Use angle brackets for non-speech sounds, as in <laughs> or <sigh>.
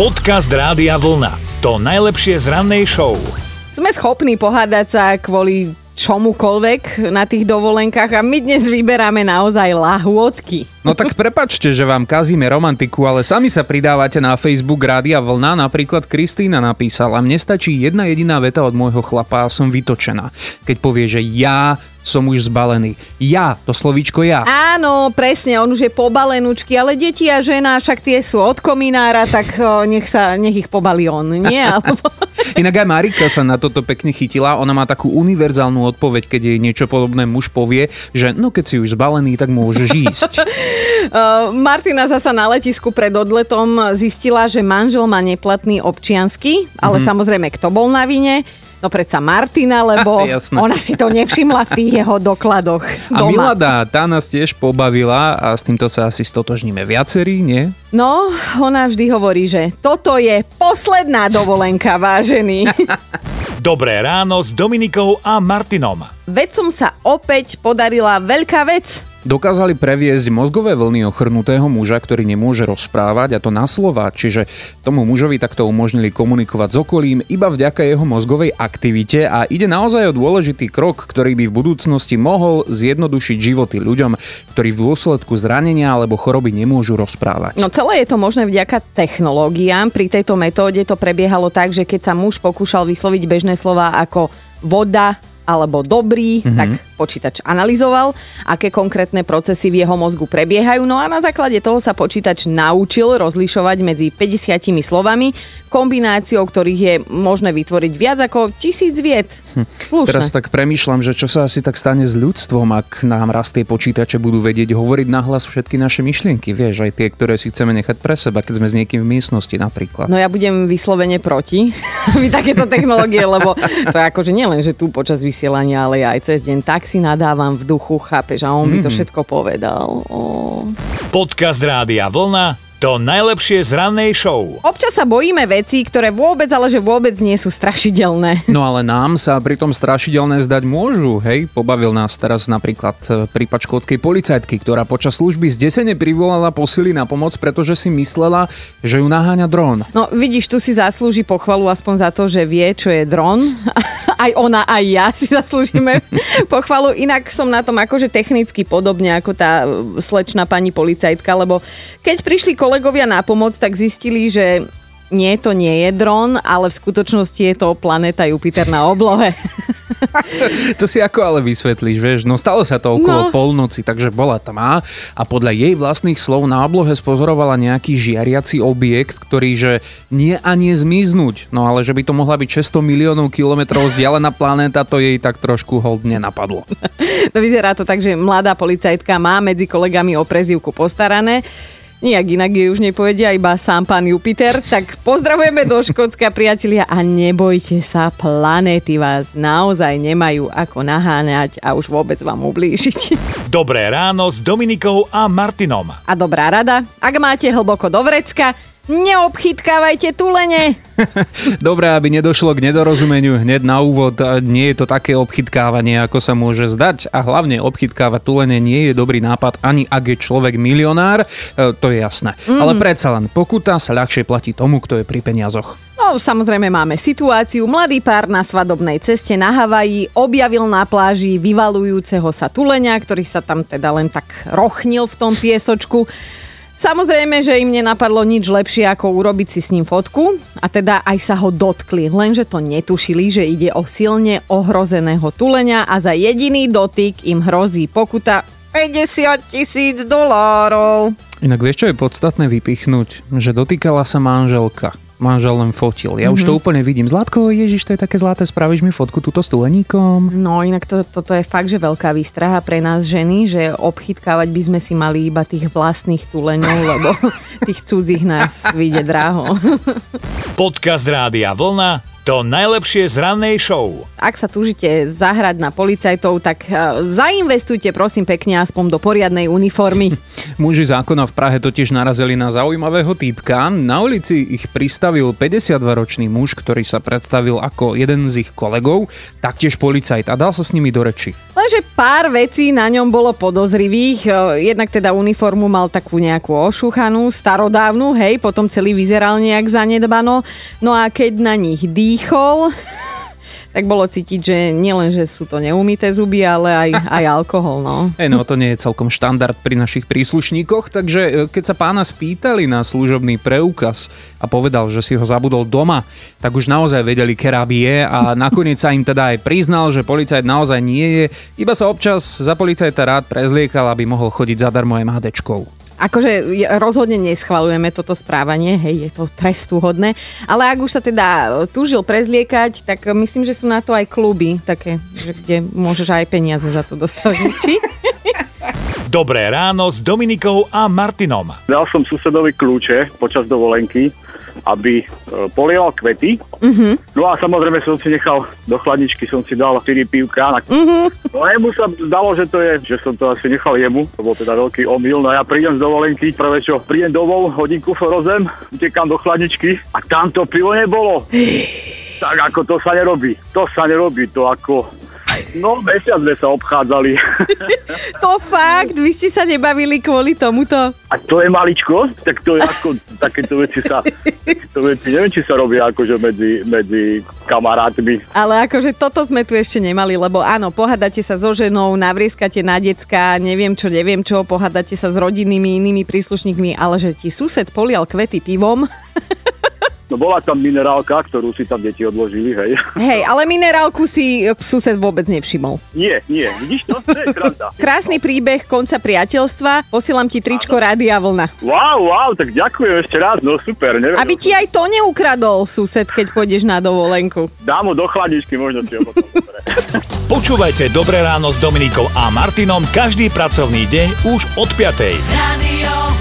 Podcast Rádia Vlna. To najlepšie z rannej show. Sme schopní pohádať sa kvôli čomukoľvek na tých dovolenkách a my dnes vyberáme naozaj lahôdky. No tak prepačte, že vám kazíme romantiku, ale sami sa pridávate na Facebook Rádia Vlna. Napríklad Kristýna napísala, mne stačí jedna jediná veta od môjho chlapa a som vytočená. Keď povie, že ja som už zbalený. Ja, to slovíčko ja. Áno, presne, on už je pobalenúčky, ale deti a žena, však tie sú od kominára, tak nech, sa, nech ich pobali on, nie? <laughs> Alebo... Inak aj Marika sa na toto pekne chytila. Ona má takú univerzálnu odpoveď, keď jej niečo podobné muž povie, že no keď si už zbalený, tak môžeš ísť. <laughs> Martina zasa na letisku pred odletom zistila, že manžel má neplatný občiansky, ale mm-hmm. samozrejme, kto bol na vine? No predsa Martina, lebo <laughs> ona si to nevšimla v tých jeho dokladoch A doma. Milada, tá nás tiež pobavila a s týmto sa asi stotožníme viacerí, nie? No, ona vždy hovorí, že toto je posledná dovolenka, vážený. <laughs> Dobré ráno s Dominikou a Martinom. Vedcom sa opäť podarila veľká vec. Dokázali previesť mozgové vlny ochrnutého muža, ktorý nemôže rozprávať, a to na slova, čiže tomu mužovi takto umožnili komunikovať s okolím iba vďaka jeho mozgovej aktivite a ide naozaj o dôležitý krok, ktorý by v budúcnosti mohol zjednodušiť životy ľuďom, ktorí v dôsledku zranenia alebo choroby nemôžu rozprávať. No celé je to možné vďaka technológiám. Pri tejto metóde to prebiehalo tak, že keď sa muž pokúšal vysloviť bežné slova ako voda alebo dobrý, mm-hmm. tak počítač analyzoval, aké konkrétne procesy v jeho mozgu prebiehajú. No a na základe toho sa počítač naučil rozlišovať medzi 50 slovami, kombináciou ktorých je možné vytvoriť viac ako tisíc vied. Slušné. Teraz tak premýšľam, že čo sa asi tak stane s ľudstvom, ak nám raz tie počítače budú vedieť hovoriť nahlas všetky naše myšlienky, vieš, aj tie, ktoré si chceme nechať pre seba, keď sme s niekým v miestnosti napríklad. No ja budem vyslovene proti <laughs> takéto technológie, lebo to je akože nielen, že tu počas vysielania, ale aj cez deň tak si nadávam v duchu, chápeš, a on by to všetko povedal. O. Podcast Rádia Vlna. To najlepšie z rannej show. Občas sa bojíme vecí, ktoré vôbec, ale že vôbec nie sú strašidelné. No ale nám sa pritom strašidelné zdať môžu, hej? Pobavil nás teraz napríklad e, prípad škótskej policajtky, ktorá počas služby zdesene privolala posily na pomoc, pretože si myslela, že ju naháňa dron. No vidíš, tu si zaslúži pochvalu aspoň za to, že vie, čo je dron. <laughs> Aj ona, aj ja si zaslúžime <laughs> pochvalu. Inak som na tom akože technicky podobne ako tá slečná pani policajtka, lebo keď prišli kolegovia na pomoc, tak zistili, že nie, to nie je dron, ale v skutočnosti je to planéta Jupiter na oblohe. <laughs> To, to si ako ale vysvetlíš, vieš? No stalo sa to okolo No. polnoci, takže bola tma a podľa jej vlastných slov na oblohe spozorovala nejaký žiariaci objekt, ktorý, že nie a nie zmiznúť, no ale že by to mohla byť 600 miliónov kilometrov vzdialená planéta, to jej tak trošku hold nenapadlo. <laughs> To vyzerá to tak, že mladá policajtka má medzi kolegami o prezývku postarané. Nijak inak jej už nepovedia, iba sám pán Jupiter. Tak pozdravujeme do Škótska, priatelia, a nebojte sa, planéty vás naozaj nemajú ako naháňať a už vôbec vám ublížiť. Dobré ráno s Dominikou a Martinom. A dobrá rada, ak máte hlboko do vrecka, neobchytkávajte tulene. <laughs> Dobre, aby nedošlo k nedorozumeniu hneď na úvod, nie je to také obchytkávanie, ako sa môže zdať a hlavne obchytkávať tulene nie je dobrý nápad, ani ak je človek milionár, e, to je jasné. Mm. Ale predsa len pokuta sa ľahšie platí tomu, kto je pri peniazoch. No, samozrejme máme situáciu. Mladý pár na svadobnej ceste na Havaji objavil na pláži vyvalujúceho sa tulenia, ktorý sa tam teda len tak rochnil v tom piesočku. Samozrejme, že im nenapadlo nič lepšie, ako urobiť si s ním fotku a teda aj sa ho dotkli, lenže to netušili, že ide o silne ohrozeného tulenia a za jediný dotyk im hrozí pokuta 50 tisíc dolárov. Inak vieš, čo je podstatné vypichnúť? Že dotýkala sa manželka. Manžel len fotil. Ja mm-hmm. už to úplne vidím. Zlatko, ježiš, to je také zlaté, spravíš mi fotku túto s tuleníkom? No inak to, toto je fakt, že veľká výstraha pre nás ženy, že obchytkávať by sme si mali iba tých vlastných tuleňov, <laughs> lebo tých cudzích nás vyjde draho. Podcast Rádia Vlna. To najlepšie z rannej show. Ak sa túžite zahrať na policajtov, tak eh, zainvestujte prosím pekne aspoň do poriadnej uniformy. <laughs> Muži zákona v Prahe totiž narazili na zaujímavého týpka. Na ulici ich pristavil 52-ročný muž, ktorý sa predstavil ako jeden z ich kolegov, taktiež policajt a dal sa s nimi do reči. Lenže pár vecí na ňom bolo podozrivých. Eh, Jednak teda uniformu mal takú nejakú ošúchanú, starodávnu, hej, potom celý vyzeral nejak zanedbano. No a keď na nich dýchol, <laughs> tak bolo cítiť, že nielen, že sú to neumité zuby, ale aj, <laughs> aj alkohol, no. Hej, no to nie je celkom štandard pri našich príslušníkoch, takže e, keď sa pána spýtali na služobný preukaz a povedal, že si ho zabudol doma, tak už naozaj vedeli, keráby je a <laughs> nakoniec sa im teda aj priznal, že policajt naozaj nie je, iba sa občas za policajta rád prezliekal, aby mohol chodiť zadarmo MHDčkou. Akože rozhodne neschvalujeme toto správanie, hej, je to trestuhodné. Ale ak už sa teda túžil prezliekať, tak myslím, že sú na to aj kluby také, že kde môžeš aj peniaze za to dostať. <laughs> Či? Dobré ráno s Dominikou a Martinom. Dal som susedovi kľúče počas dovolenky, aby e, polieval kvety. No a samozrejme som si nechal do chladničky, som si dal 4 pivka. Na... No a jemu sa zdalo, že to je, že som to asi nechal jemu. To bol teda veľký omyl. No ja prídem z dovolenky, prvé čo, prídem domov, hodím kufor o zem, utekám do chladničky a tam to pivo nebolo. <gasps> Tak ako to sa nerobí. To sa nerobí, to ako... No, mesiac sme sa obchádzali. <laughs> To fakt, vy ste sa nebavili kvôli tomuto. A to je maličko, tak to je ako, takéto veci sa, takéto veci, neviem, či sa robia akože medzi, medzi kamarátmi. Ale akože toto sme tu ešte nemali, lebo áno, pohádate sa so ženou, navrieskate na decka, neviem čo, neviem čo, pohádate sa s rodinnými inými príslušníkmi, ale že ti sused polial kvety pivom, <laughs> No bola tam minerálka, ktorú si tam deti odložili, hej. hej, ale minerálku si e, sused vôbec nevšimol. Nie, nie, vidíš to? To je pravda. <laughs> Krásny príbeh konca priateľstva, posielam ti tričko Rádia Vlna. Wow, wow, tak ďakujem ešte raz, no super, neviem. Aby ti aj to neukradol sused, keď pôjdeš na dovolenku. Dám ho do chladničky, možno si ho potom. <laughs> Počúvajte Dobré ráno s Dominikou a Martinom každý pracovný deň už od 5. Radio